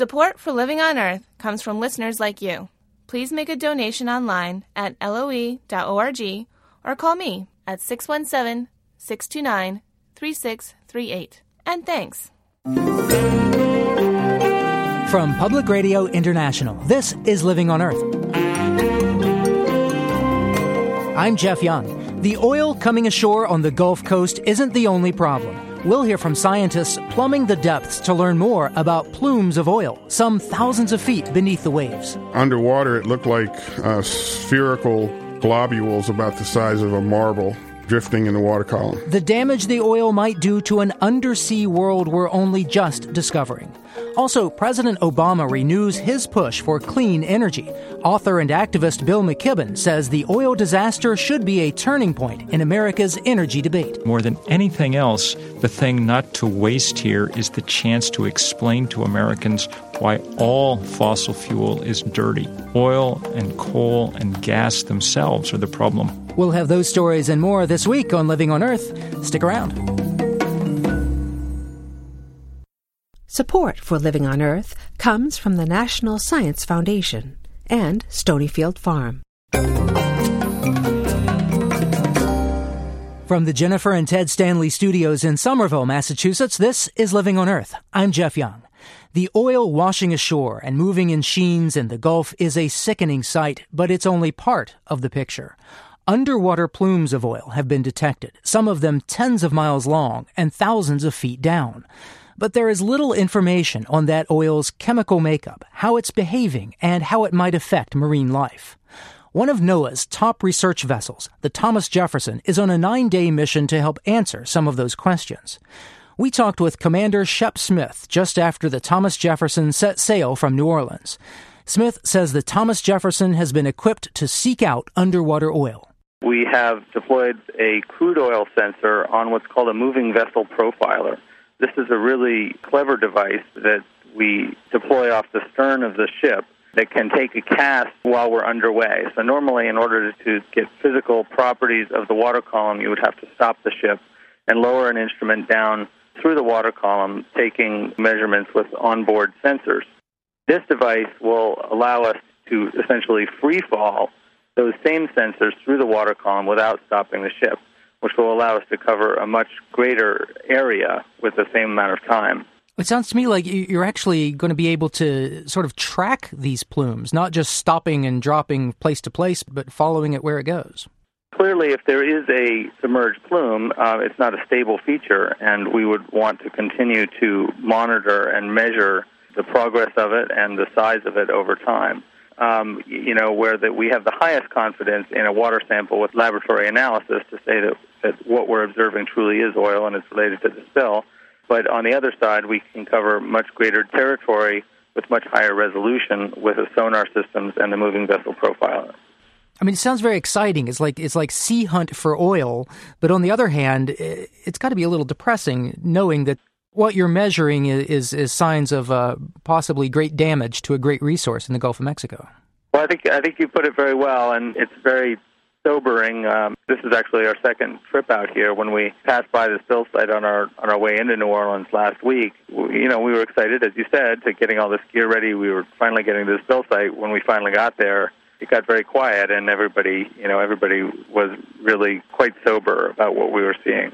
Support for Living on Earth comes from listeners like you. Please make a donation online at loe.org or call me at 617 629 3638. And thanks. From Public Radio International, this is Living on Earth. I'm Jeff Young. The oil coming ashore on the Gulf Coast isn't the only problem. We'll hear from scientists plumbing the depths to learn more about plumes of oil, some thousands of feet beneath the waves. Underwater, it looked like uh, spherical globules about the size of a marble drifting in the water column. The damage the oil might do to an undersea world we're only just discovering. Also, President Obama renews his push for clean energy. Author and activist Bill McKibben says the oil disaster should be a turning point in America's energy debate. More than anything else, the thing not to waste here is the chance to explain to Americans why all fossil fuel is dirty. Oil and coal and gas themselves are the problem. We'll have those stories and more this week on Living on Earth. Stick around. Support for Living on Earth comes from the National Science Foundation and Stonyfield Farm. From the Jennifer and Ted Stanley studios in Somerville, Massachusetts, this is Living on Earth. I'm Jeff Young. The oil washing ashore and moving in sheens in the Gulf is a sickening sight, but it's only part of the picture. Underwater plumes of oil have been detected, some of them tens of miles long and thousands of feet down. But there is little information on that oil's chemical makeup, how it's behaving, and how it might affect marine life. One of NOAA's top research vessels, the Thomas Jefferson, is on a nine day mission to help answer some of those questions. We talked with Commander Shep Smith just after the Thomas Jefferson set sail from New Orleans. Smith says the Thomas Jefferson has been equipped to seek out underwater oil. We have deployed a crude oil sensor on what's called a moving vessel profiler. This is a really clever device that we deploy off the stern of the ship that can take a cast while we're underway. So normally in order to get physical properties of the water column, you would have to stop the ship and lower an instrument down through the water column, taking measurements with onboard sensors. This device will allow us to essentially free fall those same sensors through the water column without stopping the ship, which will allow us to cover a much greater area with the same amount of time. It sounds to me like you're actually going to be able to sort of track these plumes, not just stopping and dropping place to place, but following it where it goes. Clearly, if there is a submerged plume, uh, it's not a stable feature, and we would want to continue to monitor and measure the progress of it and the size of it over time um, you know, where that we have the highest confidence in a water sample with laboratory analysis to say that, that what we're observing truly is oil and it's related to the spill. But on the other side, we can cover much greater territory with much higher resolution with the sonar systems and the moving vessel profiler. I mean, it sounds very exciting. It's like it's like sea hunt for oil, but on the other hand, it's got to be a little depressing knowing that what you're measuring is is, signs of uh, possibly great damage to a great resource in the Gulf of Mexico. Well, I think I think you put it very well, and it's very sobering. Um, this is actually our second trip out here. When we passed by the spill site on our on our way into New Orleans last week, we, you know, we were excited, as you said, to getting all this gear ready. We were finally getting to the spill site. When we finally got there, it got very quiet, and everybody, you know, everybody was really quite sober about what we were seeing.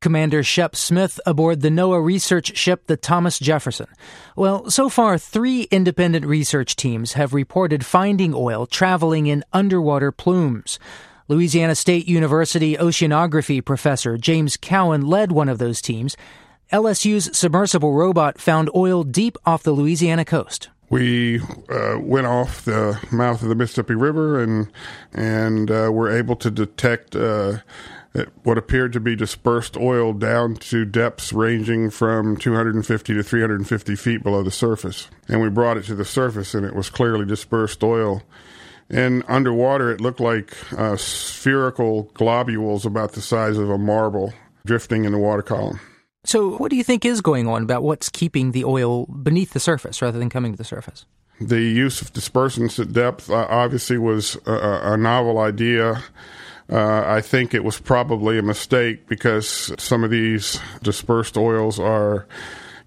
Commander Shep Smith aboard the NOAA research ship the Thomas Jefferson. Well, so far, three independent research teams have reported finding oil traveling in underwater plumes. Louisiana State University oceanography professor James Cowan led one of those teams. LSU's submersible robot found oil deep off the Louisiana coast. We uh, went off the mouth of the Mississippi River and and uh, were able to detect uh, what appeared to be dispersed oil down to depths ranging from 250 to 350 feet below the surface. And we brought it to the surface, and it was clearly dispersed oil. And underwater, it looked like uh, spherical globules about the size of a marble drifting in the water column. So, what do you think is going on about what's keeping the oil beneath the surface rather than coming to the surface? The use of dispersants at depth uh, obviously was a, a novel idea. Uh, I think it was probably a mistake because some of these dispersed oils are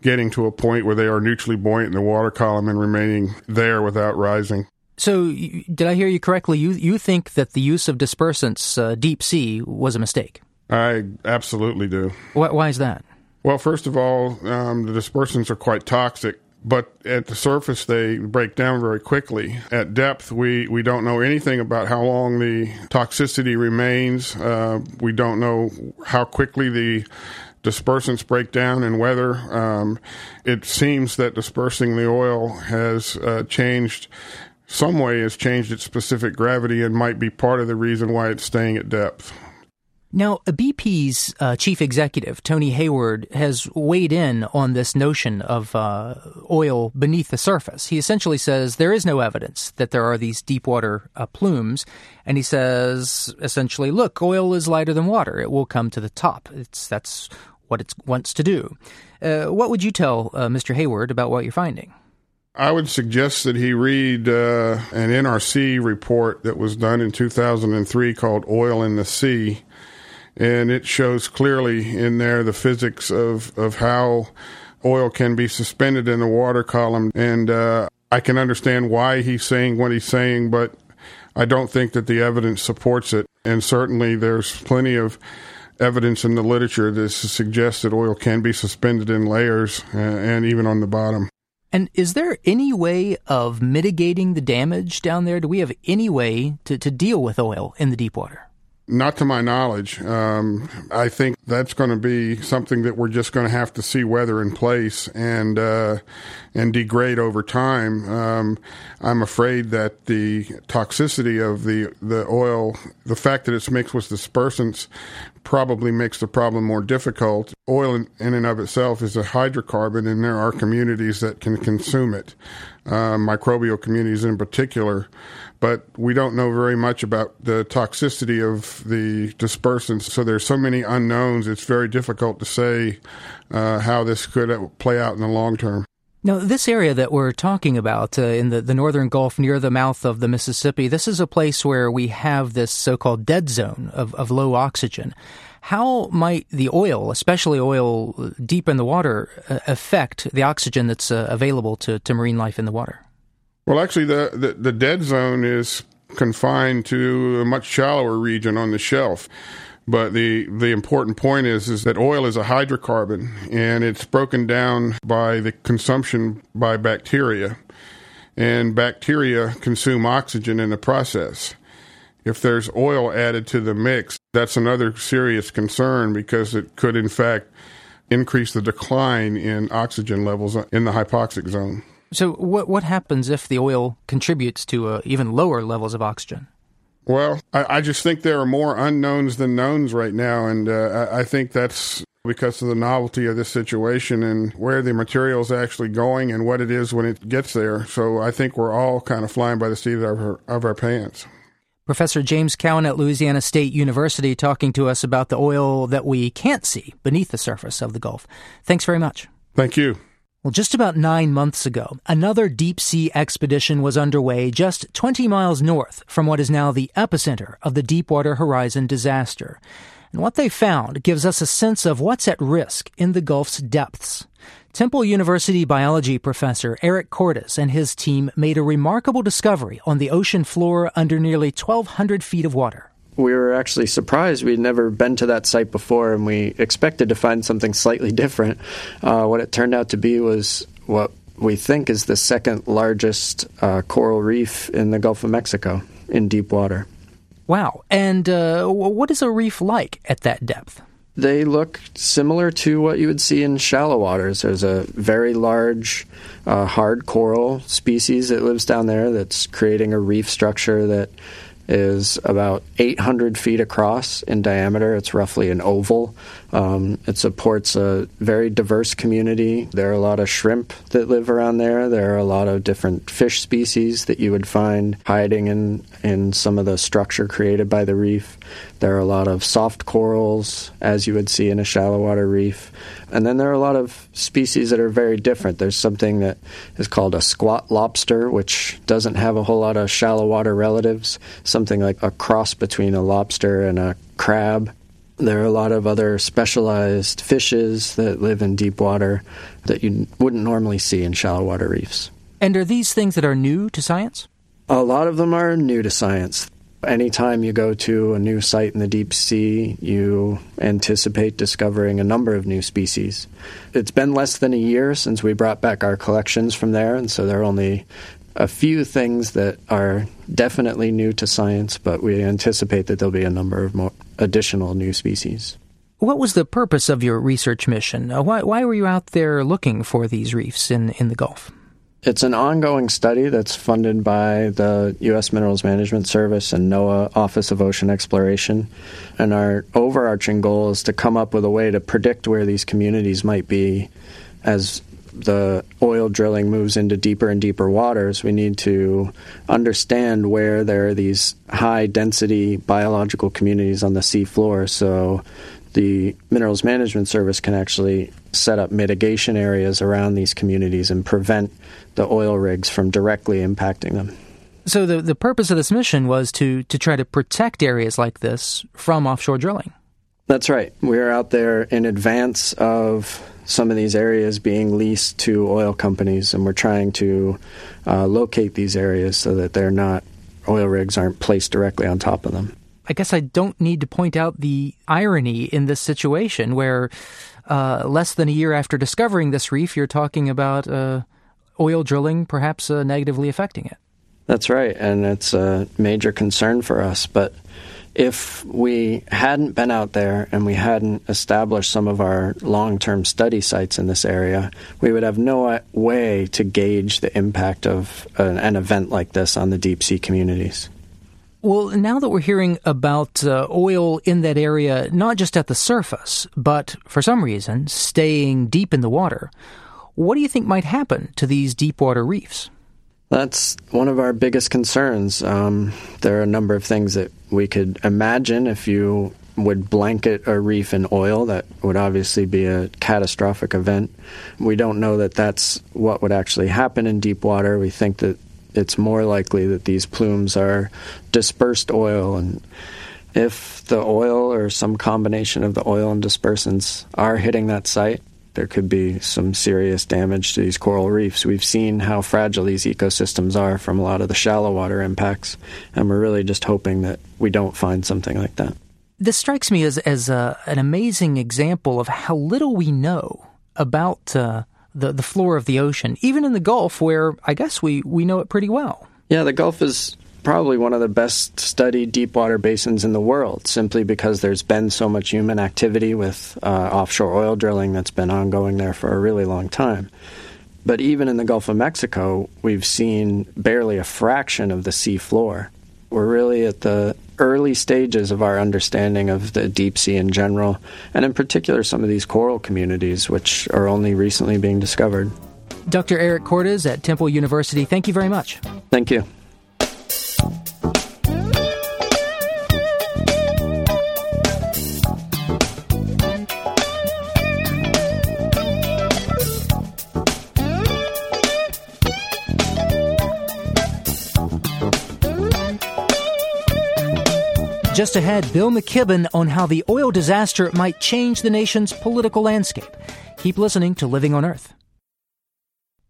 getting to a point where they are neutrally buoyant in the water column and remaining there without rising. So, did I hear you correctly? You you think that the use of dispersants uh, deep sea was a mistake? I absolutely do. Why, why is that? Well, first of all, um, the dispersants are quite toxic, but at the surface they break down very quickly. At depth, we, we don't know anything about how long the toxicity remains. Uh, we don't know how quickly the dispersants break down and whether um, it seems that dispersing the oil has uh, changed some way has changed its specific gravity and might be part of the reason why it's staying at depth. Now, BP's uh, chief executive, Tony Hayward, has weighed in on this notion of uh, oil beneath the surface. He essentially says there is no evidence that there are these deep water uh, plumes. And he says, essentially, look, oil is lighter than water. It will come to the top. It's, that's what it wants to do. Uh, what would you tell uh, Mr. Hayward about what you're finding? I would suggest that he read uh, an NRC report that was done in 2003 called Oil in the Sea and it shows clearly in there the physics of, of how oil can be suspended in the water column. And uh, I can understand why he's saying what he's saying, but I don't think that the evidence supports it. And certainly there's plenty of evidence in the literature that suggests that oil can be suspended in layers uh, and even on the bottom. And is there any way of mitigating the damage down there? Do we have any way to, to deal with oil in the deep water? Not to my knowledge. Um, I think that's going to be something that we're just going to have to see weather in place and uh, and degrade over time. Um, I'm afraid that the toxicity of the the oil, the fact that it's mixed with dispersants, probably makes the problem more difficult. Oil, in, in and of itself, is a hydrocarbon, and there are communities that can consume it, uh, microbial communities in particular but we don't know very much about the toxicity of the dispersants. So there's so many unknowns. It's very difficult to say uh, how this could play out in the long term. Now, this area that we're talking about uh, in the, the northern Gulf near the mouth of the Mississippi, this is a place where we have this so called dead zone of, of low oxygen. How might the oil, especially oil deep in the water, uh, affect the oxygen that's uh, available to, to marine life in the water? Well, actually, the, the, the dead zone is confined to a much shallower region on the shelf. But the, the important point is, is that oil is a hydrocarbon and it's broken down by the consumption by bacteria. And bacteria consume oxygen in the process. If there's oil added to the mix, that's another serious concern because it could, in fact, increase the decline in oxygen levels in the hypoxic zone. So, what what happens if the oil contributes to uh, even lower levels of oxygen? Well, I, I, just think there are more unknowns than knowns right now, and uh, I, I think that's because of the novelty of this situation and where the material is actually going and what it is when it gets there. So I think we're all kind of flying by the seat of our, of our pants. Professor James Cowan at Louisiana State University talking to us about the oil that we can't see beneath the surface of the Gulf. Thanks very much. Thank you. Well, just about nine months ago, another deep sea expedition was underway just 20 miles north from what is now the epicenter of the Deepwater Horizon disaster. And what they found gives us a sense of what's at risk in the Gulf's depths. Temple University biology professor Eric Cordes and his team made a remarkable discovery on the ocean floor under nearly 1,200 feet of water we were actually surprised. We'd never been to that site before, and we expected to find something slightly different. Uh, what it turned out to be was what we think is the second largest uh, coral reef in the Gulf of Mexico in deep water. Wow. And uh, what is a reef like at that depth? They look similar to what you would see in shallow waters. There's a very large, uh, hard coral species that lives down there that's creating a reef structure that is about 800 feet across in diameter. It's roughly an oval. Um, it supports a very diverse community. There are a lot of shrimp that live around there. There are a lot of different fish species that you would find hiding in, in some of the structure created by the reef. There are a lot of soft corals, as you would see in a shallow water reef. And then there are a lot of species that are very different. There's something that is called a squat lobster, which doesn't have a whole lot of shallow water relatives, something like a cross between a lobster and a crab. There are a lot of other specialized fishes that live in deep water that you wouldn't normally see in shallow water reefs. And are these things that are new to science? A lot of them are new to science. Anytime you go to a new site in the deep sea, you anticipate discovering a number of new species. It's been less than a year since we brought back our collections from there, and so there are only a few things that are definitely new to science, but we anticipate that there'll be a number of more additional new species. What was the purpose of your research mission? Uh, why, why were you out there looking for these reefs in, in the Gulf? It's an ongoing study that's funded by the U.S. Minerals Management Service and NOAA Office of Ocean Exploration. And our overarching goal is to come up with a way to predict where these communities might be as the oil drilling moves into deeper and deeper waters, we need to understand where there are these high density biological communities on the seafloor so the Minerals Management Service can actually set up mitigation areas around these communities and prevent the oil rigs from directly impacting them. So the the purpose of this mission was to to try to protect areas like this from offshore drilling. That's right. We're out there in advance of some of these areas being leased to oil companies, and we're trying to uh, locate these areas so that they're not oil rigs aren't placed directly on top of them. I guess I don't need to point out the irony in this situation where uh, less than a year after discovering this reef, you're talking about uh, oil drilling perhaps uh, negatively affecting it. That's right, and it's a major concern for us. But if we hadn't been out there and we hadn't established some of our long term study sites in this area, we would have no way to gauge the impact of an, an event like this on the deep sea communities. Well, now that we're hearing about uh, oil in that area, not just at the surface, but for some reason staying deep in the water, what do you think might happen to these deep water reefs? That's one of our biggest concerns. Um, there are a number of things that we could imagine if you would blanket a reef in oil. That would obviously be a catastrophic event. We don't know that that's what would actually happen in deep water. We think that it's more likely that these plumes are dispersed oil and if the oil or some combination of the oil and dispersants are hitting that site, there could be some serious damage to these coral reefs. We've seen how fragile these ecosystems are from a lot of the shallow water impacts, and we're really just hoping that we don't find something like that. This strikes me as, as a, an amazing example of how little we know about uh, the, the floor of the ocean, even in the Gulf, where I guess we, we know it pretty well. Yeah, the Gulf is probably one of the best studied deep water basins in the world simply because there's been so much human activity with uh, offshore oil drilling that's been ongoing there for a really long time. But even in the Gulf of Mexico, we've seen barely a fraction of the sea floor. We're really at the early stages of our understanding of the deep sea in general, and in particular some of these coral communities, which are only recently being discovered. Dr. Eric Cordes at Temple University, thank you very much. Thank you. Just ahead, Bill McKibben on how the oil disaster might change the nation's political landscape. Keep listening to Living on Earth.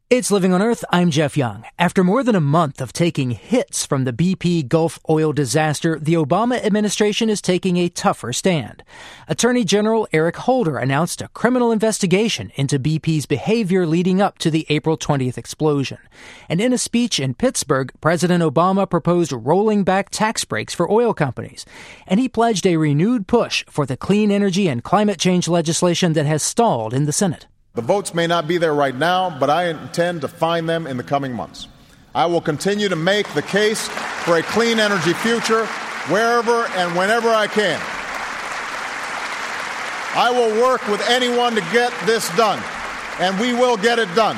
It's Living on Earth. I'm Jeff Young. After more than a month of taking hits from the BP Gulf oil disaster, the Obama administration is taking a tougher stand. Attorney General Eric Holder announced a criminal investigation into BP's behavior leading up to the April 20th explosion. And in a speech in Pittsburgh, President Obama proposed rolling back tax breaks for oil companies. And he pledged a renewed push for the clean energy and climate change legislation that has stalled in the Senate. The votes may not be there right now, but I intend to find them in the coming months. I will continue to make the case for a clean energy future wherever and whenever I can. I will work with anyone to get this done, and we will get it done.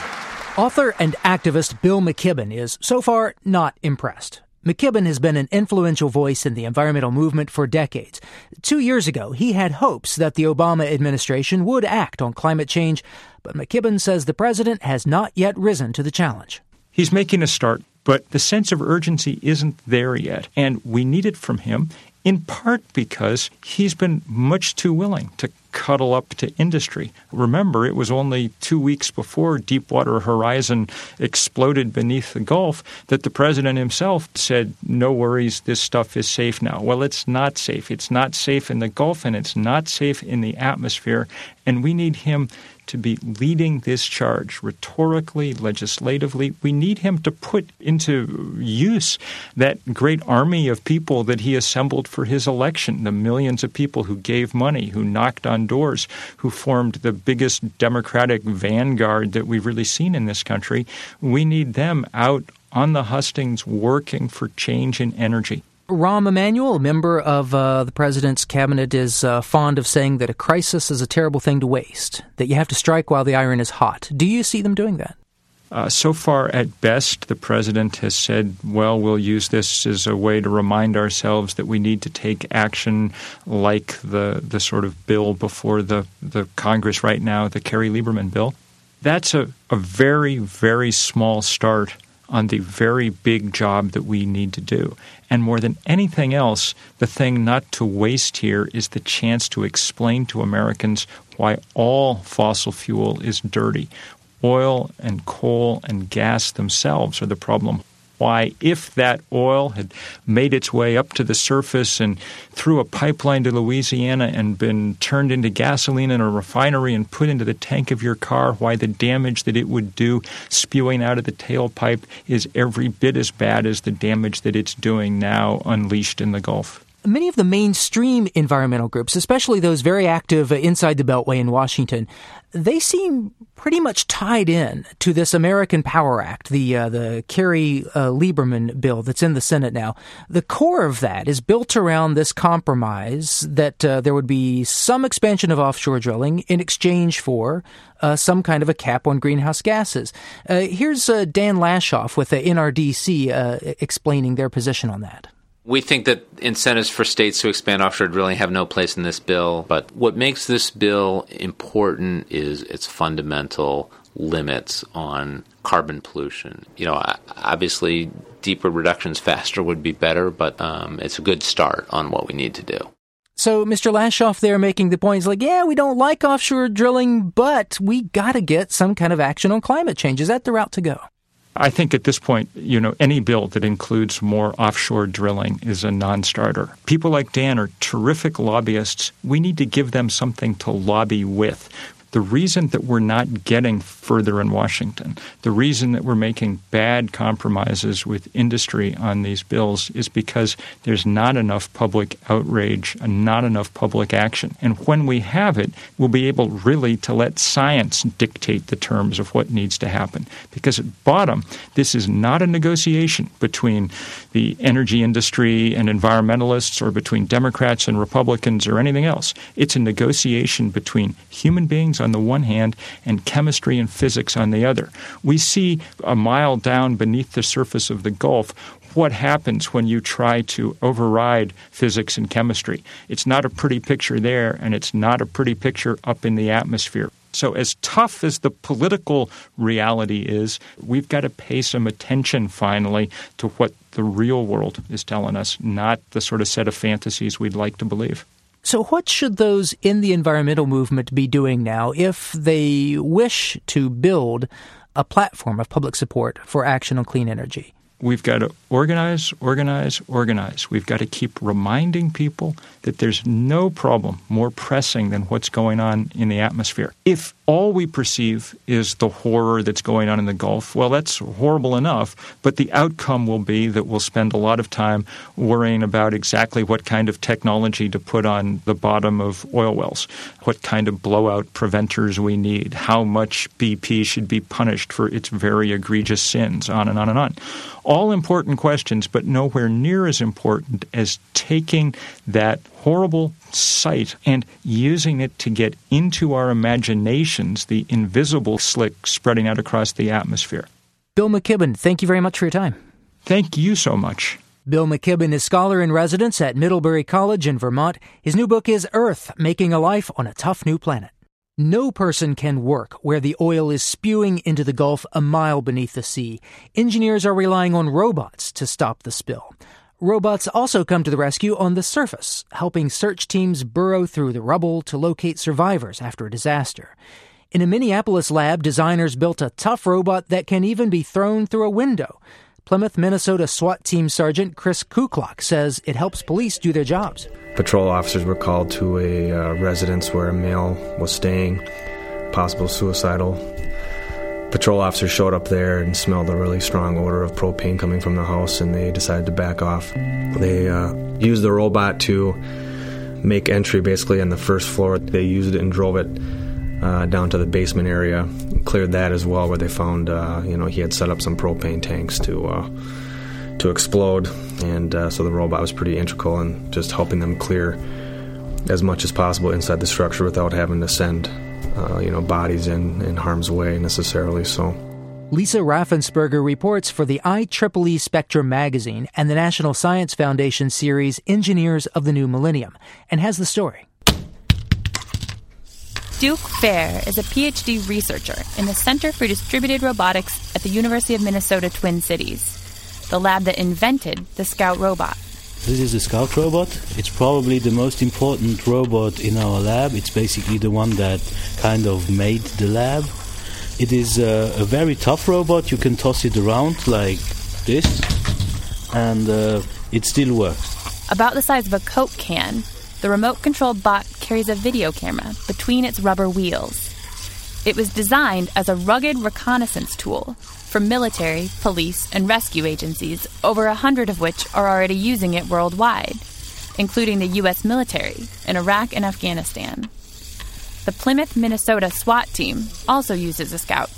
Author and activist Bill McKibben is so far not impressed. McKibben has been an influential voice in the environmental movement for decades. Two years ago, he had hopes that the Obama administration would act on climate change, but McKibben says the president has not yet risen to the challenge. He's making a start, but the sense of urgency isn't there yet, and we need it from him. In part because he's been much too willing to cuddle up to industry. Remember, it was only two weeks before Deepwater Horizon exploded beneath the Gulf that the president himself said, No worries, this stuff is safe now. Well, it's not safe. It's not safe in the Gulf and it's not safe in the atmosphere. And we need him to be leading this charge rhetorically, legislatively. We need him to put into use that great army of people that he assembled for his election, the millions of people who gave money, who knocked on doors, who formed the biggest Democratic vanguard that we've really seen in this country. We need them out on the hustings working for change in energy. Rahm Emanuel, a member of uh, the president's cabinet, is uh, fond of saying that a crisis is a terrible thing to waste, that you have to strike while the iron is hot. Do you see them doing that? Uh, so far, at best, the president has said, well, we'll use this as a way to remind ourselves that we need to take action like the, the sort of bill before the, the Congress right now, the Kerry Lieberman bill. That's a, a very, very small start on the very big job that we need to do. And more than anything else, the thing not to waste here is the chance to explain to Americans why all fossil fuel is dirty. Oil and coal and gas themselves are the problem why, if that oil had made its way up to the surface and through a pipeline to Louisiana and been turned into gasoline in a refinery and put into the tank of your car, why the damage that it would do spewing out of the tailpipe is every bit as bad as the damage that it's doing now unleashed in the Gulf many of the mainstream environmental groups, especially those very active inside the Beltway in Washington, they seem pretty much tied in to this American Power Act, the uh, the Kerry uh, Lieberman bill that's in the Senate now. The core of that is built around this compromise that uh, there would be some expansion of offshore drilling in exchange for uh, some kind of a cap on greenhouse gases. Uh, here's uh, Dan Lashof with the NRDC explaining their position on that. We think that incentives for states to expand offshore drilling have no place in this bill, but what makes this bill important is its fundamental limits on carbon pollution. You know, obviously, deeper reductions faster would be better, but um, it's a good start on what we need to do. So, Mr. Lashof there making the point is like, yeah, we don't like offshore drilling, but we got to get some kind of action on climate change. Is that the route to go? I think at this point, you know, any bill that includes more offshore drilling is a non-starter. People like Dan are terrific lobbyists. We need to give them something to lobby with. The reason that we're not getting further in Washington, the reason that we're making bad compromises with industry on these bills is because there's not enough public outrage and not enough public action. And when we have it, we'll be able really to let science dictate the terms of what needs to happen. Because at bottom, this is not a negotiation between the energy industry and environmentalists or between Democrats and Republicans or anything else. It's a negotiation between human beings on the one hand and chemistry and physics on the other. We see a mile down beneath the surface of the Gulf what happens when you try to override physics and chemistry. It's not a pretty picture there, and it's not a pretty picture up in the atmosphere. So, as tough as the political reality is, we've got to pay some attention finally to what the real world is telling us, not the sort of set of fantasies we'd like to believe. So, what should those in the environmental movement be doing now if they wish to build a platform of public support for action on clean energy? We've got to organize, organize, organize. We've got to keep reminding people that there's no problem more pressing than what's going on in the atmosphere. If all we perceive is the horror that's going on in the Gulf, well, that's horrible enough, but the outcome will be that we'll spend a lot of time worrying about exactly what kind of technology to put on the bottom of oil wells, what kind of blowout preventers we need, how much BP should be punished for its very egregious sins, on and on and on. All important questions, but nowhere near as important as taking that horrible sight and using it to get into our imaginations the invisible slick spreading out across the atmosphere. Bill McKibben, thank you very much for your time. Thank you so much. Bill McKibben is scholar in residence at Middlebury College in Vermont. His new book is Eaarth Making a Life on a Tough New Planet. No person can work where the oil is spewing into the Gulf a mile beneath the sea. Engineers are relying on robots to stop the spill. Robots also come to the rescue on the surface, helping search teams burrow through the rubble to locate survivors after a disaster. In a Minneapolis lab, designers built a tough robot that can even be thrown through a window. Plymouth, Minnesota SWAT Team Sergeant Chris Kuklok says it helps police do their jobs. Patrol officers were called to a uh, residence where a male was staying, possible suicidal. Patrol officers showed up there and smelled a really strong odor of propane coming from the house, and they decided to back off. They uh, used the robot to make entry basically on the first floor. They used it and drove it uh, down to the basement area, cleared that as well, where they found uh, you know he had set up some propane tanks to uh, to explode, and uh, so the robot was pretty integral in just helping them clear as much as possible inside the structure without having to send uh, you know bodies in in harm's way necessarily. So. Lisa Raffensperger reports for the IEEE Spectrum magazine and the National Science Foundation series Engineers of the New Millennium and has the story. Duc Fehr is a PhD researcher in the Center for Distributed Robotics at the University of Minnesota Twin Cities, the lab that invented the Scout robot. This is a Scout robot. It's probably the most important robot in our lab. It's basically the one that kind of made the lab. It is a, a very tough robot. You can toss it around like this, and uh, it still works. About the size of a Coke can, the remote controlled bot carries a video camera between its rubber wheels. It was designed as a rugged reconnaissance tool for military, police, and rescue agencies, over a hundred of which are already using it worldwide, including the U.S. military in Iraq and Afghanistan. The Plymouth, Minnesota SWAT team also uses a scout.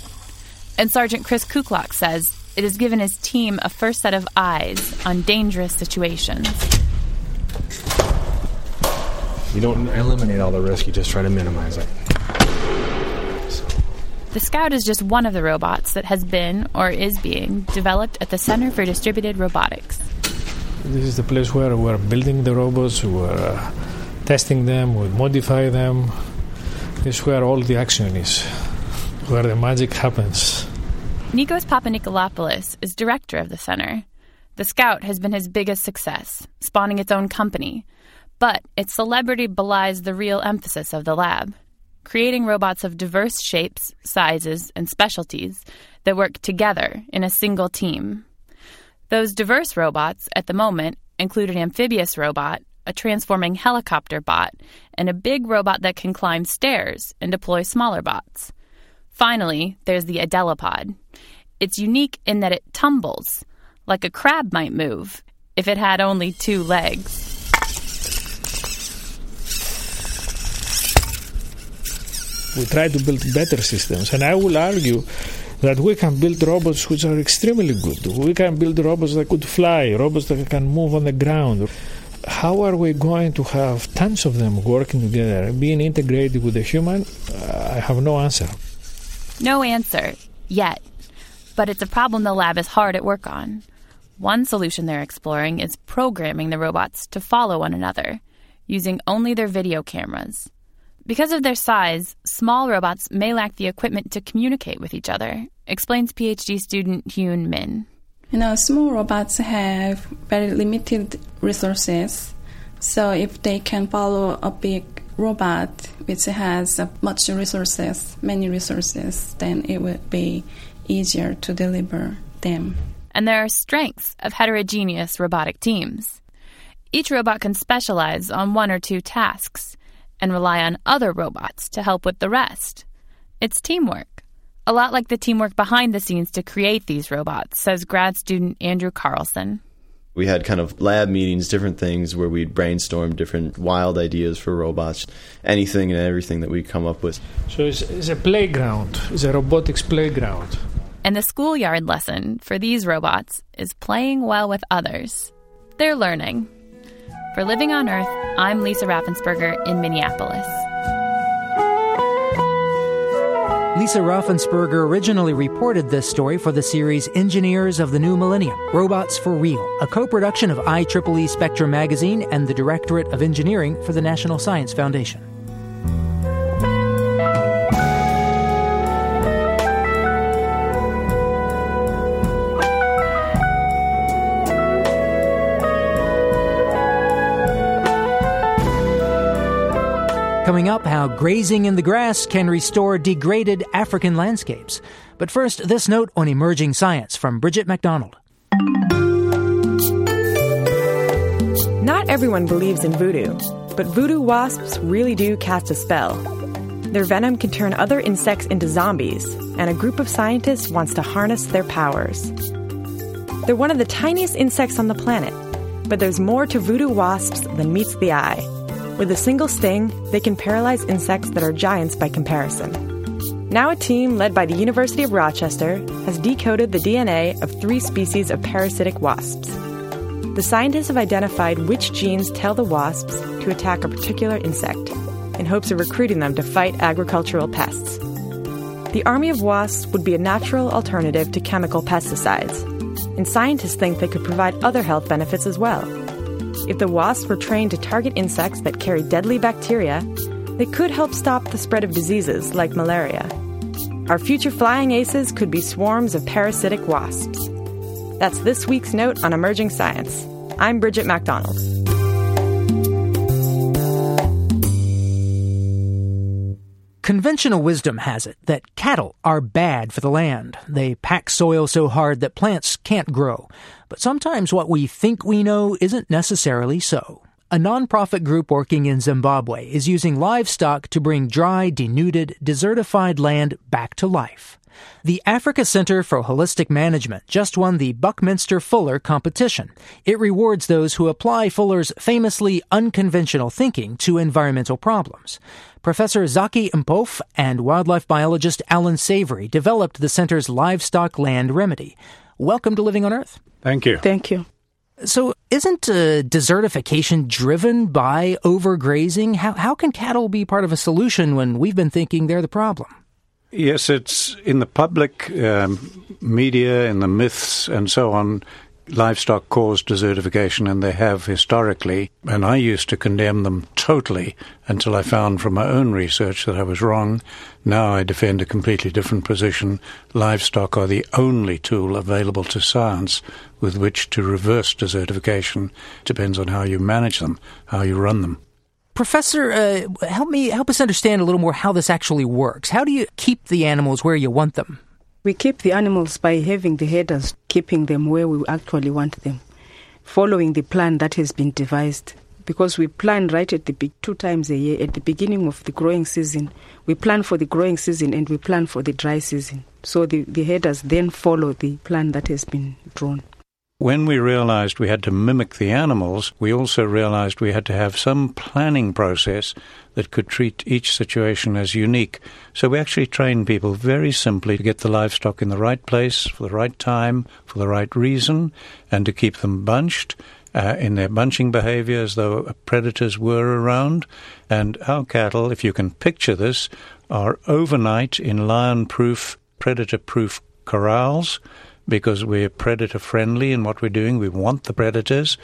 And Sergeant Chris Kuklok says it has given his team a first set of eyes on dangerous situations. You don't eliminate all the risk, you just try to minimize it. The Scout is just one of the robots that has been or is being developed at the Center for Distributed Robotics. This is the place where we're building the robots, we're uh, testing them, we modify them. This is where all the action is, where the magic happens. Nikos Papanikolopoulos is director of the center. The Scout has been his biggest success, spawning its own company, but its celebrity belies the real emphasis of the lab creating robots of diverse shapes, sizes, and specialties that work together in a single team. Those diverse robots, at the moment, include an amphibious robot, a transforming helicopter bot, and a big robot that can climb stairs and deploy smaller bots. Finally, there's the Adelopod. It's unique in that it tumbles, like a crab might move if it had only two legs. We try to build better systems, and I will argue that we can build robots which are extremely good. We can build robots that could fly, robots that can move on the ground. How are we going to have tons of them working together, being integrated with the human? Uh, I have no answer. No answer, yet. But it's a problem the lab is hard at work on. One solution they're exploring is programming the robots to follow one another, using only their video cameras. Because of their size, small robots may lack the equipment to communicate with each other, explains PhD student Hyun Min. You know, small robots have very limited resources. So if they can follow a big robot which has much resources, many resources, then it would be easier to deliver them. And there are strengths of heterogeneous robotic teams. Each robot can specialize on one or two tasks and rely on other robots to help with the rest. It's teamwork. A lot like the teamwork behind the scenes to create these robots, says grad student Andrew Carlson. We had kind of lab meetings, different things where we'd brainstorm different wild ideas for robots, anything and everything that we come up with. So it's, it's a playground, it's a robotics playground. And the schoolyard lesson for these robots is playing well with others. They're learning. For Living on Earth, I'm Lisa Raffensperger in Minneapolis. Lisa Raffensperger originally reported this story for the series Engineers of the New Millennium Robots for Real, a co production of IEEE Spectrum magazine and the Directorate of Engineering for the National Science Foundation. Up, how grazing in the grass can restore degraded African landscapes. But first, this note on emerging science from Bridget MacDonald. Not everyone believes in voodoo, but voodoo wasps really do cast a spell. Their venom can turn other insects into zombies, and a group of scientists wants to harness their powers. They're one of the tiniest insects on the planet, but there's more to voodoo wasps than meets the eye. With a single sting, they can paralyze insects that are giants by comparison. Now, a team led by the University of Rochester has decoded the DNA of three species of parasitic wasps. The scientists have identified which genes tell the wasps to attack a particular insect in hopes of recruiting them to fight agricultural pests. The army of wasps would be a natural alternative to chemical pesticides, and scientists think they could provide other health benefits as well. If the wasps were trained to target insects that carry deadly bacteria, they could help stop the spread of diseases like malaria. Our future flying aces could be swarms of parasitic wasps. That's this week's note on emerging science. I'm Bridget MacDonald. Conventional wisdom has it that cattle are bad for the land. They pack soil so hard that plants can't grow. But sometimes what we think we know isn't necessarily so. A nonprofit group working in Zimbabwe is using livestock to bring dry, denuded, desertified land back to life. The Africa Center for Holistic Management just won the Buckminster Fuller competition. It rewards those who apply Fuller's famously unconventional thinking to environmental problems. Professor Zaki Mpofu and wildlife biologist Allan Savory developed the center's livestock land remedy. Welcome to Living on Earth. Thank you. Thank you. So, isn't uh, desertification driven by overgrazing? How, how can cattle be part of a solution when we've been thinking they're the problem? Yes, it's in the public um, media, in the myths, and so on. Livestock cause desertification, and they have historically. And I used to condemn them totally until I found from my own research that I was wrong. Now I defend a completely different position. Livestock are the only tool available to science with which to reverse desertification. Depends on how you manage them, how you run them. Professor, uh, help me help us understand a little more how this actually works. How do you keep the animals where you want them? We keep the animals by having the herders keeping them where we actually want them, following the plan that has been devised. Because we plan right at the be- two times a year at the beginning of the growing season. We plan for the growing season and we plan for the dry season. So the, the then follow the plan that has been drawn. When we realized we had to mimic the animals, we also realized we had to have some planning process that could treat each situation as unique. So we actually trained people very simply to get the livestock in the right place, for the right time, for the right reason, and to keep them bunched. Uh, in their bunching behavior as though predators were around. And our cattle, if you can picture this, are overnight in lion proof, predator proof corrals because we're predator friendly in what we're doing. We want the predators.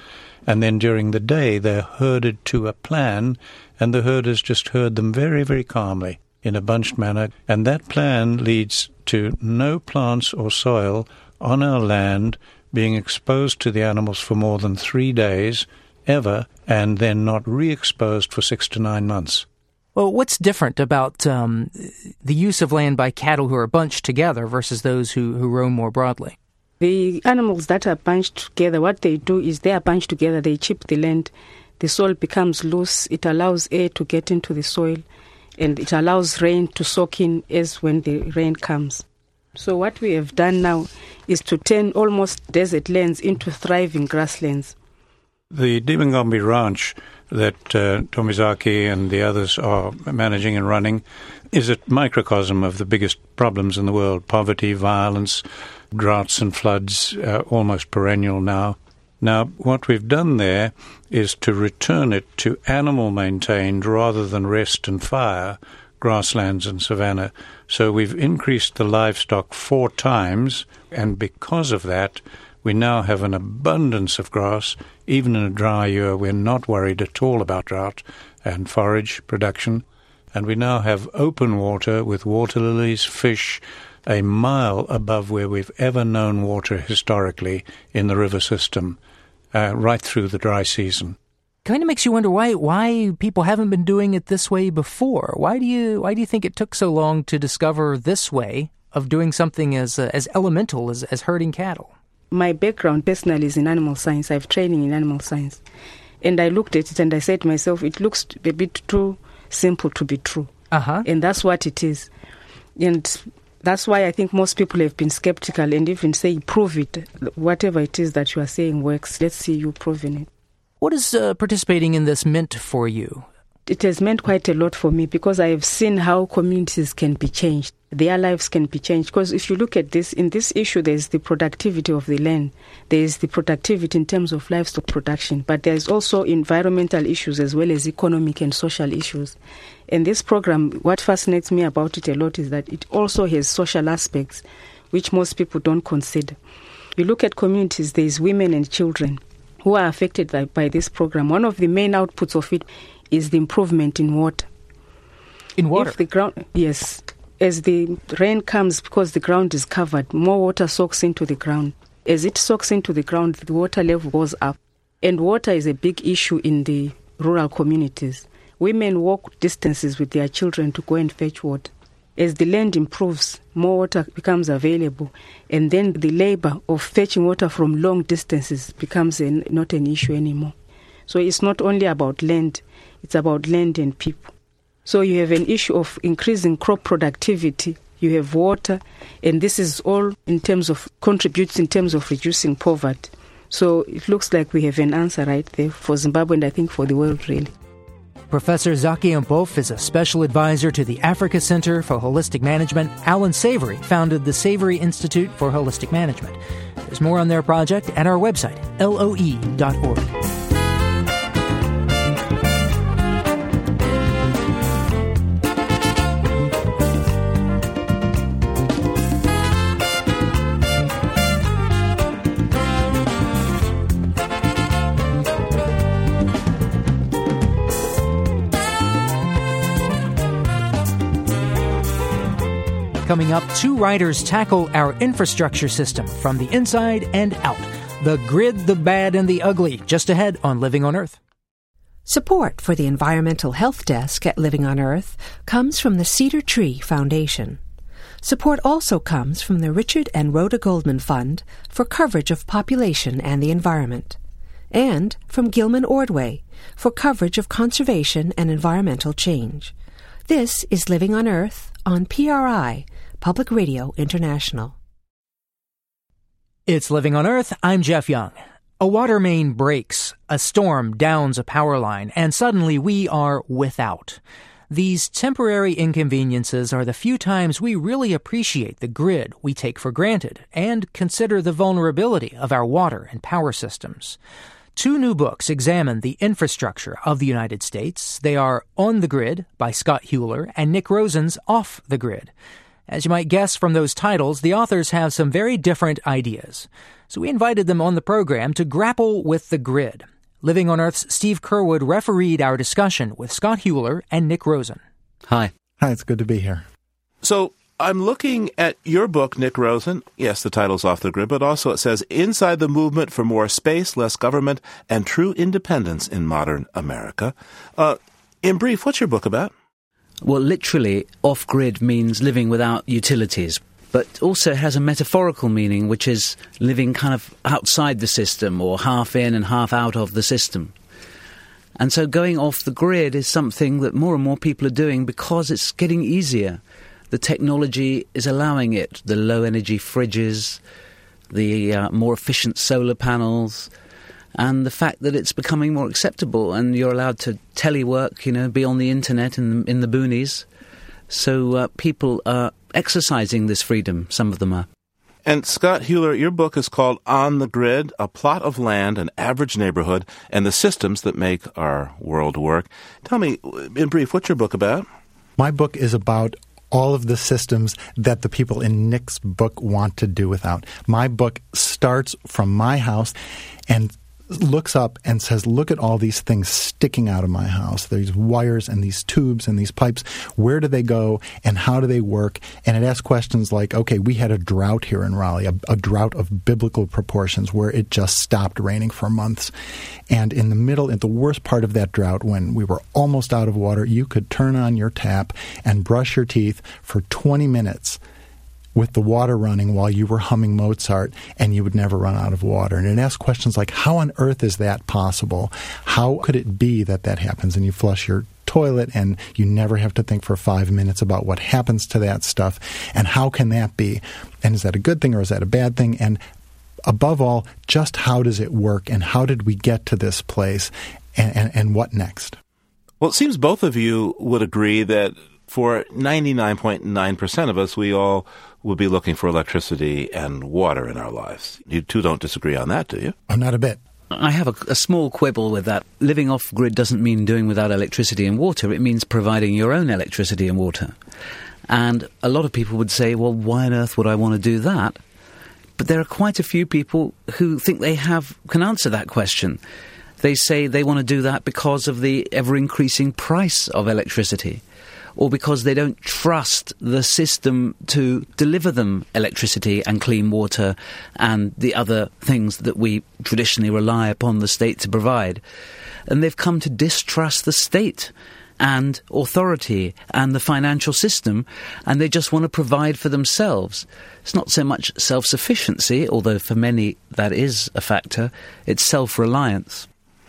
And then during the day, they're herded to a plan, and the herders just herd them very, very calmly in a bunched manner. And that plan leads to no plants or soil on our land being exposed to the animals for more than three days ever, and then not re exposed for six to nine months. Well, what's different about um, the use of land by cattle who are bunched together versus those who, who roam more broadly? The animals that are bunched together, what they do is they are bunched together, they chip the land, the soil becomes loose, it allows air to get into the soil, and it allows rain to soak in as when the rain comes. So, what we have done now is to turn almost desert lands into thriving grasslands. The Dimbangombe Ranch that uh, Tomizaki and the others are managing and running is a microcosm of the biggest problems in the world poverty, violence, droughts and floods, uh, almost perennial now. Now, what we've done there is to return it to animal maintained rather than rest and fire grasslands and savanna. So we've increased the livestock four times, and because of that, we now have an abundance of grass. Even in a dry year, we're not worried at all about drought and forage production. And we now have open water with water lilies, fish, a mile above where we've ever known water historically in the river system, uh, right through the dry season. kind of makes you wonder why why people haven't been doing it this way before. Why do you why do you think it took so long to discover this way of doing something as uh, as elemental as as herding cattle? My background personally is in animal science. I have training in animal science. And I looked at it and I said to myself, it looks a bit too simple to be true. Uh-huh. And that's what it is. And that's why I think most people have been skeptical and even say, prove it. Whatever it is that you are saying works. Let's see you proving it. What is uh, participating in this meant for you? It has meant quite a lot for me because I have seen how communities can be changed. Their lives can be changed. Because if you look at this, in this issue, there's the productivity of the land, there's the productivity in terms of livestock production, but there's also environmental issues as well as economic and social issues. And this program, what fascinates me about it a lot is that it also has social aspects, which most people don't consider. You look at communities, there's women and children who are affected by, by this program. One of the main outputs of it is the improvement in water. In water? If the ground, yes. As the rain comes, because the ground is covered, more water soaks into the ground. As it soaks into the ground, the water level goes up. And water is a big issue in the rural communities. Women walk distances with their children to go and fetch water. As the land improves, more water becomes available, and then the labor of fetching water from long distances becomes an, not an issue anymore. So it's not only about land, it's about land and people. So you have an issue of increasing crop productivity, you have water, and this is all in terms of contributes in terms of reducing poverty. So it looks like we have an answer right there for Zimbabwe and I think for the world really. Professor Zaki Mpofu is a special advisor to the Africa Center for Holistic Management. Allan Savory founded the Savory Institute for Holistic Management. There's more on their project at our website, loe.org. Coming up, two writers tackle our infrastructure system from the inside and out. The grid, the bad, and the ugly, just ahead on Living on Earth. Support for the Environmental Health Desk at Living on Earth comes from the Cedar Tree Foundation. Support also comes from the Richard and Rhoda Goldman Fund for coverage of population and the environment, and from Gilman Ordway for coverage of conservation and environmental change. This is Living on Earth on PRI, Public Radio International. It's Living on Earth. I'm Jeff Young. A water main breaks, a storm downs a power line, and suddenly we are without. These temporary inconveniences are the few times we really appreciate the grid we take for granted and consider the vulnerability of our water and power systems. Two new books examine the infrastructure of the United States. They are On the Grid by Scott Huler and Nick Rosen's Off the Grid. As you might guess from those titles, the authors have some very different ideas. So we invited them on the program to grapple with the grid. Living on Earth's Steve Curwood refereed our discussion with Scott Huler and Nick Rosen. Hi. Hi, it's good to be here. So I'm looking at your book, Nick Rosen. Yes, the title's off the grid, but also it says Inside the Movement for More Space, Less Government, and True Independence in Modern America. Uh, in brief, what's your book about? Well, literally, off grid means living without utilities, but also has a metaphorical meaning, which is living kind of outside the system or half in and half out of the system. And so going off the grid is something that more and more people are doing because it's getting easier the technology is allowing it. The low energy fridges, the uh, more efficient solar panels, and the fact that it's becoming more acceptable and you're allowed to telework, you know, be on the internet in the, in the boonies. So uh, people are exercising this freedom, some of them are. And Scott Huler, your book is called On the Grid A Plot of Land, an Average Neighborhood, and the Systems That Make Our World Work. Tell me, in brief, what's your book about? My book is about all of the systems that the people in Nick's book want to do without. My book starts from my house and looks up and says, Look at all these things sticking out of my house. These wires and these tubes and these pipes. Where do they go and how do they work? And it asks questions like, Okay, we had a drought here in Raleigh, a, a drought of biblical proportions where it just stopped raining for months. And in the middle, in the worst part of that drought, when we were almost out of water, you could turn on your tap and brush your teeth for 20 minutes with the water running while you were humming Mozart and you would never run out of water. And it asks questions like, how on earth is that possible? How could it be that that happens? And you flush your toilet and you never have to think for five minutes about what happens to that stuff and how can that be? And is that a good thing or is that a bad thing? And above all, just how does it work and how did we get to this place and, and, and what next? Well, it seems both of you would agree that for 99.9% of us, we all would be looking for electricity and water in our lives. You two don't disagree on that, do you? Oh, not a bit. I have a, a, small quibble with that. Living off grid doesn't mean doing without electricity and water, it means providing your own electricity and water. And a lot of people would say, well, why on earth would I want to do that? But there are quite a few people who think they have can answer that question. They say they want to do that because of the ever increasing price of electricity or because they don't trust the system to deliver them electricity and clean water and the other things that we traditionally rely upon the state to provide. And they've come to distrust the state and authority and the financial system, and they just want to provide for themselves. It's not so much self sufficiency, although for many that is a factor, it's self reliance.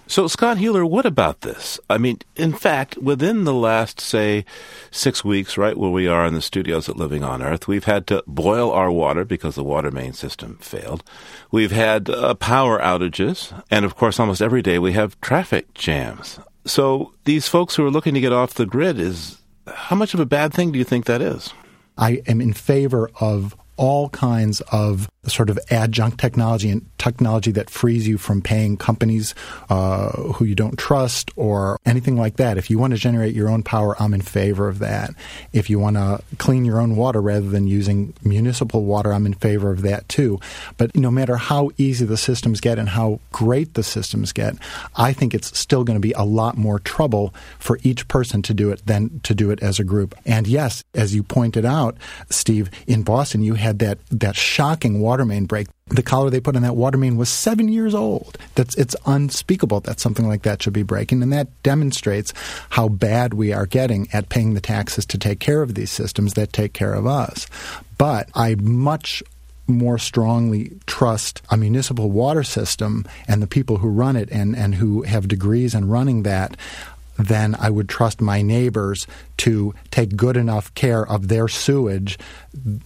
So, Scott Huler, what about this? I mean, in fact, within the last, say, six weeks, right where we are in the studios at Living on Earth, we've had to boil our water because the water main system failed. We've had uh, power outages. And of course, almost every day we have traffic jams. So, these folks who are looking to get off the grid is how much of a bad thing do you think that is? I am in favor of all kinds of sort of adjunct technology and technology that frees you from paying companies uh, who you don't trust or anything like that. If you want to generate your own power, I'm in favor of that. If you want to clean your own water rather than using municipal water, I'm in favor of that too. But no matter how easy the systems get and how great the systems get, I think it's still going to be a lot more trouble for each person to do it than to do it as a group. And yes, as you pointed out, Steve, in Boston, you had that, that shocking water main break. The collar they put on that water main was seven years old. That's it's unspeakable that something like that should be breaking, and that demonstrates how bad we are getting at paying the taxes to take care of these systems that take care of us. But I much more strongly trust a municipal water system and the people who run it and, and who have degrees in running that then I would trust my neighbors to take good enough care of their sewage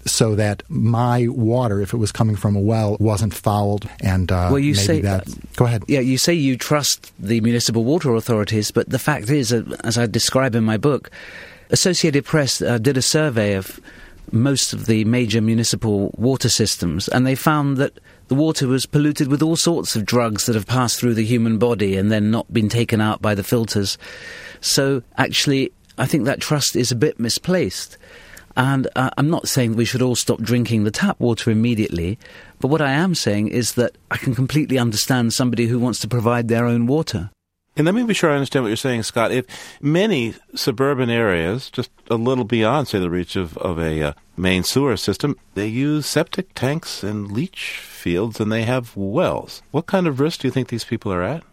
so that my water, if it was coming from a well, wasn't fouled. And uh, well, you say that. Go ahead. Yeah, you say you trust the municipal water authorities, but the fact is, uh, as I describe in my book, Associated Press uh, did a survey of most of the major municipal water systems, and they found that the water was polluted with all sorts of drugs that have passed through the human body and then not been taken out by the filters. So, actually, I think that trust is a bit misplaced. And uh, I'm not saying we should all stop drinking the tap water immediately, but what I am saying is that I can completely understand somebody who wants to provide their own water. And let me be sure I understand what you're saying, Scott. If many suburban areas, just a little beyond, say, the reach of, of a uh, main sewer system, they use septic tanks and leach fields and they have wells. What kind of risk do you think these people are at?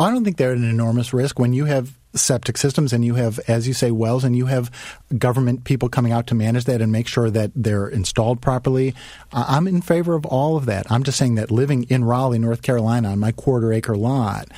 I don't think they're at an enormous risk. When you have septic systems and you have, as you say, wells and you have government people coming out to manage that and make sure that they're installed properly. I'm in favor of all of that. I'm just saying that living in Raleigh, North Carolina on my quarter acre lot,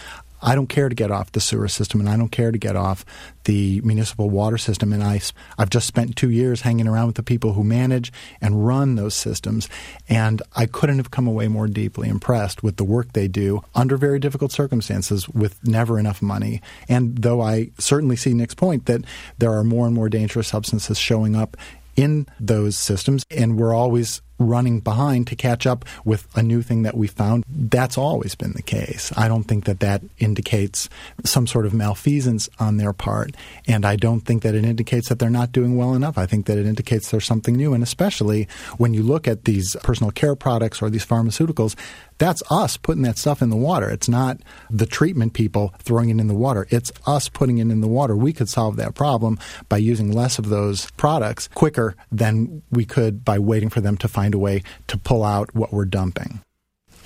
I don't care to get off the sewer system and I don't care to get off the municipal water system. And I, I've just spent two years hanging around with the people who manage and run those systems. And I couldn't have come away more deeply impressed with the work they do under very difficult circumstances with never enough money. And though I certainly see Nick's point that there are more and more dangerous substances showing up in those systems, and we're always running behind to catch up with a new thing that we found. That's always been the case. I don't think that that indicates some sort of malfeasance on their part, and I don't think that it indicates that they're not doing well enough. I think that it indicates there's something new, and especially when you look at these personal care products or these pharmaceuticals, that's us putting that stuff in the water. It's not the treatment people throwing it in the water. It's us putting it in the water. We could solve that problem by using less of those products quicker than we could by waiting for them to find a way to pull out what we're dumping.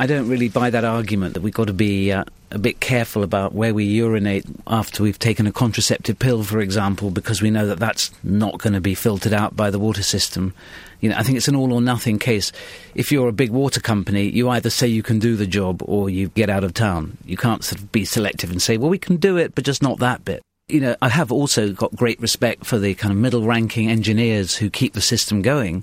I don't really buy that argument that we've got to be uh, a bit careful about where we urinate after we've taken a contraceptive pill, for example, because we know that that's not going to be filtered out by the water system. You know, I think it's an all or nothing case. If you're a big water company, you either say you can do the job or you get out of town. You can't sort of be selective and say, well, we can do it, but just not that bit you know, I have also got great respect for the kind of middle ranking engineers who keep the system going.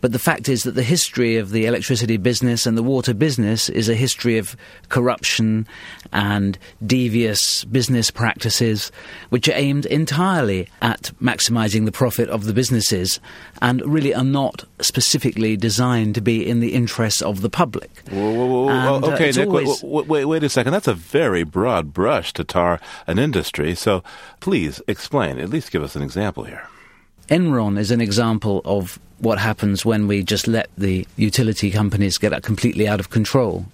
But the fact is that the history of the electricity business and the water business is a history of corruption and devious business practices, which are aimed entirely at maximizing the profit of the businesses and really are not specifically designed to be in the interests of the public. Whoa, whoa, whoa, And, uh, okay, it's Nick, always- wait, wait, wait a second. That's a very broad brush to tar an industry. So please explain, at least give us an example here. Enron is an example of what happens when we just let the utility companies get completely out of control.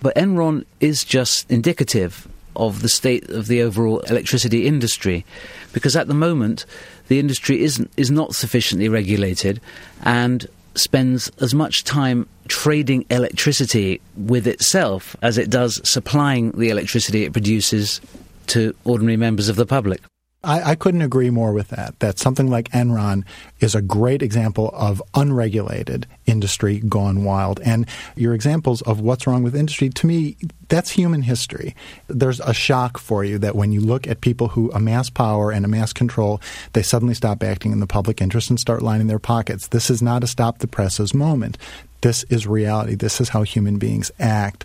But Enron is just indicative of the state of the overall electricity industry because at the moment the industry isn't, is not sufficiently regulated and spends as much time trading electricity with itself as it does supplying the electricity it produces to ordinary members of the public. I, I couldn't agree more with that. That something like Enron is a great example of unregulated industry gone wild. And your examples of what's wrong with industry, to me, that's human history. There's a shock for you that when you look at people who amass power and amass control, they suddenly stop acting in the public interest and start lining their pockets. This is not a stop the presses moment. This is reality. This is how human beings act.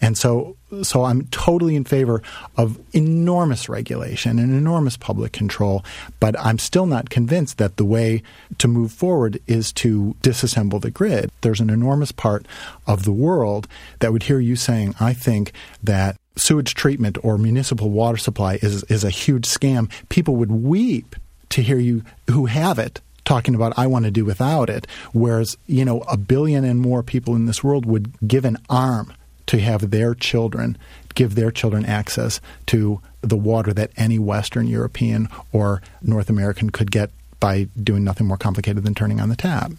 And so so I'm totally in favor of enormous regulation and enormous public control, but I'm still not convinced that the way to move forward is to disassemble the grid. There's an enormous part of the world that would hear you saying, I think that sewage treatment or municipal water supply is is a huge scam. People would weep to hear you who have it talking about I want to do without it, whereas you know a billion and more people in this world would give an arm to have their children give their children access to the water that any Western European or North American could get by doing nothing more complicated than turning on the tap.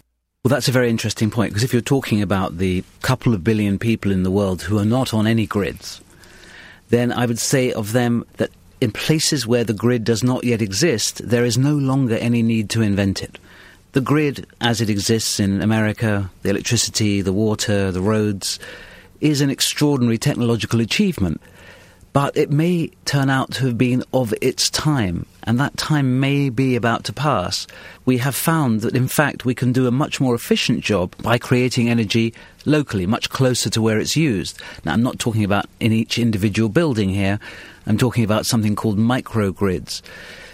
Well, that's a very interesting point because if you're talking about the couple of billion people in the world who are not on any grids, then I would say of them that in places where the grid does not yet exist, there is no longer any need to invent it. The grid, as it exists in America, the electricity, the water, the roads, is an extraordinary technological achievement. But it may turn out to have been of its time, and that time may be about to pass. We have found that, in fact, we can do a much more efficient job by creating energy locally, much closer to where it's used. Now, I'm not talking about in each individual building here, I'm talking about something called microgrids.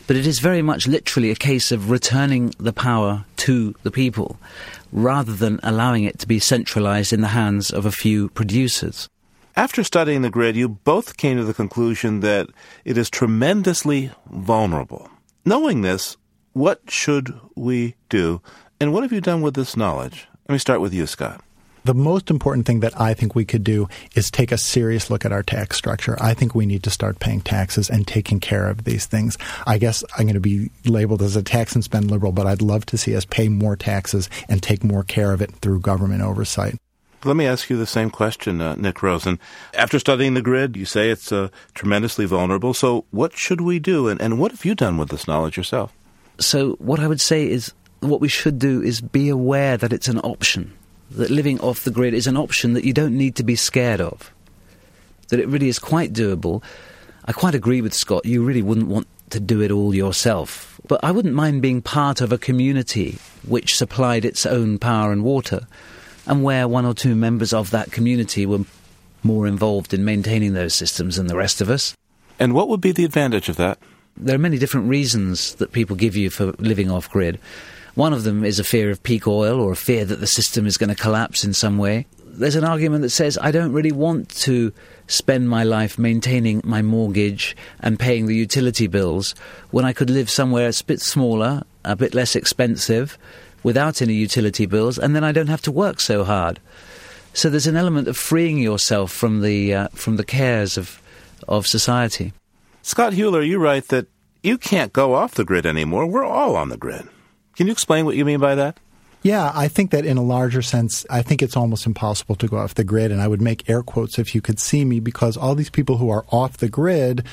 But it is very much literally a case of returning the power to the people rather than allowing it to be centralized in the hands of a few producers. After studying the grid, you both came to the conclusion that it is tremendously vulnerable. Knowing this, what should we do? And what have you done with this knowledge? Let me start with you, Scott. The most important thing that I think we could do is take a serious look at our tax structure. I think we need to start paying taxes and taking care of these things. I guess I'm going to be labeled as a tax and spend liberal, but I'd love to see us pay more taxes and take more care of it through government oversight. Let me ask you the same question, uh, Nick Rosen. After studying the grid, you say it's uh, tremendously vulnerable. So, what should we do, and, and what have you done with this knowledge yourself? So, what I would say is what we should do is be aware that it's an option, that living off the grid is an option that you don't need to be scared of, that it really is quite doable. I quite agree with Scott, you really wouldn't want to do it all yourself. But I wouldn't mind being part of a community which supplied its own power and water, and where one or two members of that community were more involved in maintaining those systems than the rest of us. And what would be the advantage of that? There are many different reasons that people give you for living off grid. One of them is a fear of peak oil or a fear that the system is going to collapse in some way. There's an argument that says I don't really want to spend my life maintaining my mortgage and paying the utility bills when I could live somewhere a bit smaller, a bit less expensive, without any utility bills, and then I don't have to work so hard. So there's an element of freeing yourself from the uh, from the cares of of society. Scott Huler, you write that you can't go off the grid anymore. We're all on the grid. Can you explain what you mean by that? Yeah, I think that in a larger sense, I think it's almost impossible to go off the grid. And I would make air quotes if you could see me because all these people who are off the grid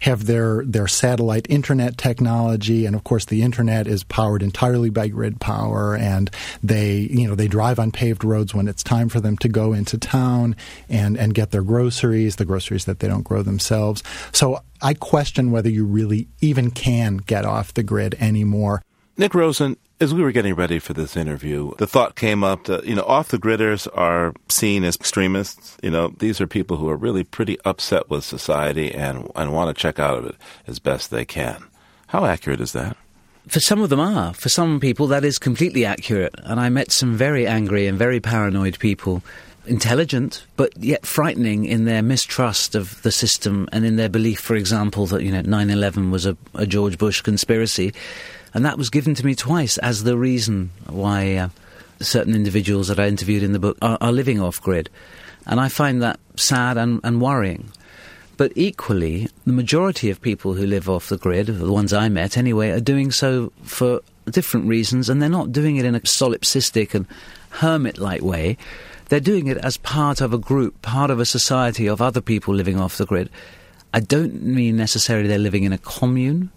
have their, their satellite internet technology. And of course, the internet is powered entirely by grid power. And they, you know, they drive on paved roads when it's time for them to go into town and, and get their groceries, the groceries that they don't grow themselves. So I question whether you really even can get off the grid anymore. Nick Rosen, as we were getting ready for this interview, the thought came up that, you know, off the gridders are seen as extremists. You know, these are people who are really pretty upset with society and, and want to check out of it as best they can. How accurate is that? For some of them are. For some people, that is completely accurate. And I met some very angry and very paranoid people, intelligent, but yet frightening in their mistrust of the system and in their belief, for example, that, you know, 9 11 was a, a George Bush conspiracy and that was given to me twice as the reason why uh, certain individuals that I interviewed in the book are, are living off grid. And I find that sad and, and worrying. But equally, the majority of people who live off the grid, the ones I met anyway, are doing so for different reasons, and they're not doing it in a solipsistic and hermit like way. They're doing it as part of a group, part of a society of other people living off the grid. I don't mean necessarily they're living in a commune,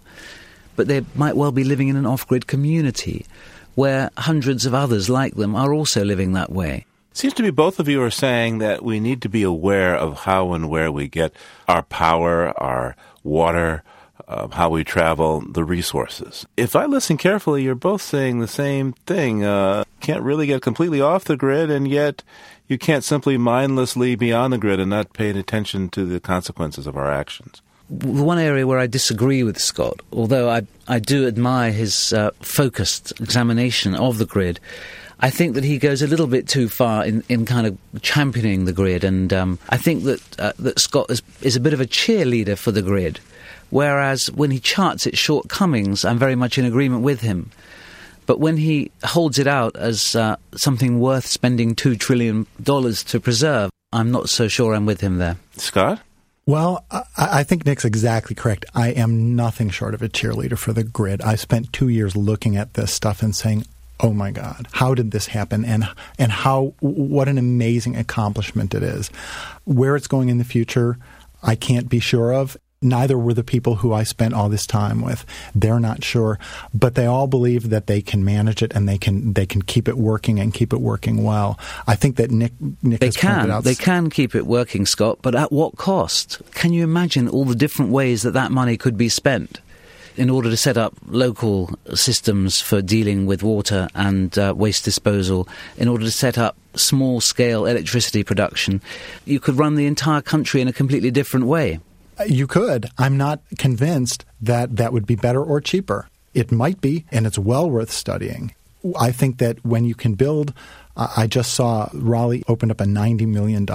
but they might well be living in an off grid community where hundreds of others like them are also living that way. It Seems to me both of you are saying that we need to be aware of how and where we get our power, our water, uh, how we travel, the resources. If I listen carefully, you're both saying the same thing. Uh, can't really get completely off the grid, and yet you can't simply mindlessly be on the grid and not pay attention to the consequences of our actions the one area where I disagree with Scott, although I, I do admire his uh, focused examination of the grid, I think that he goes a little bit too far in, in kind of championing the grid, and um, I think that uh, that Scott is, is a bit of a cheerleader for the grid, whereas when he charts its shortcomings, I'm very much in agreement with him. But when he holds it out as uh, something worth spending two trillion dollars to preserve, I'm not so sure I'm with him there. Scott. Well, I, think Nick's exactly correct. I am nothing short of a cheerleader for the grid. I spent two years looking at this stuff and saying, "Oh my God, how did this happen?" and and how what an amazing accomplishment it is. Where it's going in the future, I can't be sure of neither were the people who I spent all this time with. They're not sure, but they all believe that they can manage it and they can they can keep it working and keep it working well. I think that Nick Nick they has can they can keep it working, Scott. But at what cost? Can you imagine all the different ways that that money could be spent? in order to set up local systems for dealing with water and uh, waste disposal, in order to set up small scale electricity production, you could run the entire country in a completely different way. You could. I'm not convinced that that would be better or cheaper. It might be, and it's well worth studying. I think that when you can build, uh, I just saw Raleigh opened up a $90 million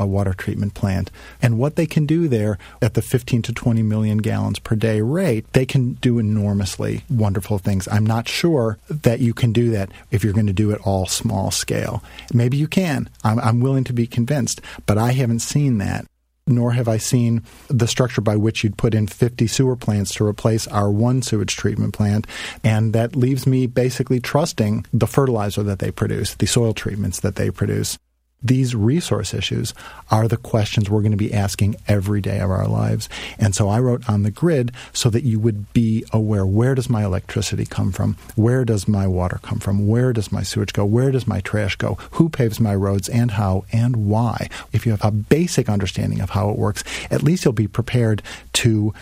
a water treatment plant. And what they can do there at the 15 to 20 million gallons per day rate, they can do enormously wonderful things. I'm not sure that you can do that if you're going to do it all small scale. Maybe you can. I'm, I'm willing to be convinced, but I haven't seen that nor have I seen the structure by which you'd put in 50 sewer plants to replace our one sewage treatment plant. And that leaves me basically trusting the fertilizer that they produce, the soil treatments that they produce these resource issues are the questions we're going to be asking every day of our lives. And so I wrote on the grid so that you would be aware where does my electricity come from? Where does my water come from? Where does my sewage go? Where does my trash go? Who paves my roads and how and why? If you have a basic understanding of how it works, at least you'll be prepared to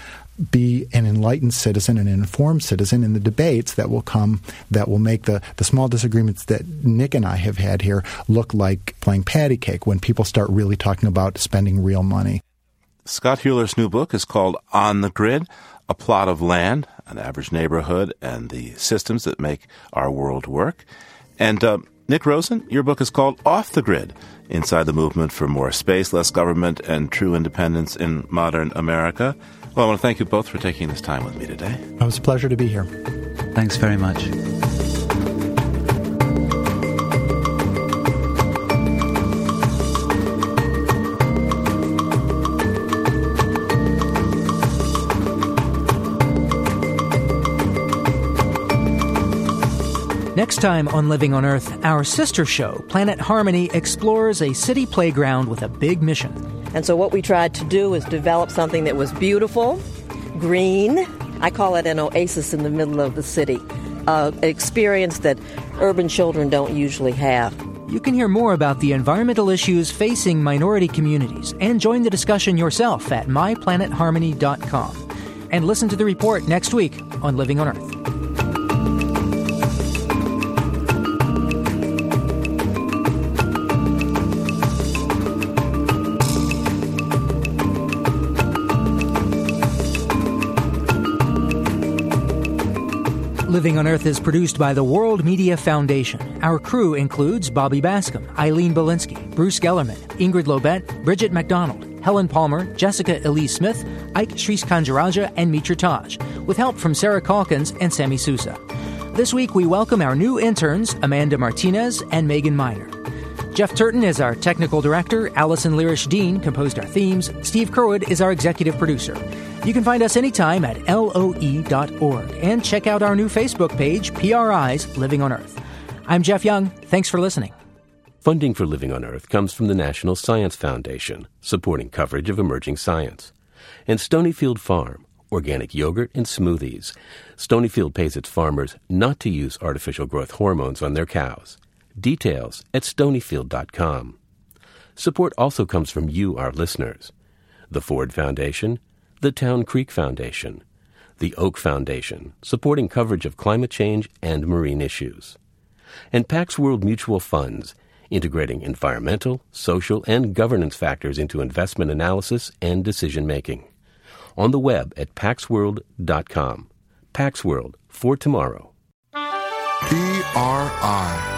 be an enlightened citizen, an informed citizen in the debates that will come that will make the, the small disagreements that Nick and I have had here look like playing patty cake when people start really talking about spending real money. Scott Huler's new book is called On the Grid a plot of land, an average neighborhood, and the systems that make our world work. And uh, Nick Rosen, your book is called Off the Grid Inside the Movement for More Space, Less Government, and True Independence in Modern America. Well, I want to thank you both for taking this time with me today. It was a pleasure to be here. Thanks very much. Next time on Living on Earth, our sister show, Planet Harmony, explores a city playground with a big mission. And so, what we tried to do is develop something that was beautiful, green. I call it an oasis in the middle of the city, uh, an experience that urban children don't usually have. You can hear more about the environmental issues facing minority communities and join the discussion yourself at myplanetharmony.com. And listen to the report next week on Living on Earth. Living on Earth is produced by the World Media Foundation. Our crew includes Bobby Bascomb, Eileen Bolinsky, Bruce Gellerman, Ingrid Lobet, Bridget McDonald, Helen Palmer, Jessica Elise Smith, Ike Sriskandarajah, and Mitra Taj, with help from Sarah Calkins and Sammy Sousa. This week we welcome our new interns, Amanda Martinez and Megan Miner. Jeff Turton is our technical director. Allison Lirish Dean composed our themes. Steve Curwood is our executive producer. You can find us anytime at loe.org and check out our new Facebook page, PRI's Living on Earth. I'm Jeff Young. Thanks for listening. Funding for Living on Earth comes from the National Science Foundation, supporting coverage of emerging science, and Stonyfield Farm, organic yogurt and smoothies. Stonyfield pays its farmers not to use artificial growth hormones on their cows. Details at stonyfield.com. Support also comes from you, our listeners. The Ford Foundation, the Town Creek Foundation, the Oak Foundation, supporting coverage of climate change and marine issues, and Pax World Mutual Funds, integrating environmental, social, and governance factors into investment analysis and decision making. On the web at paxworld.com. Pax World for tomorrow. PRI,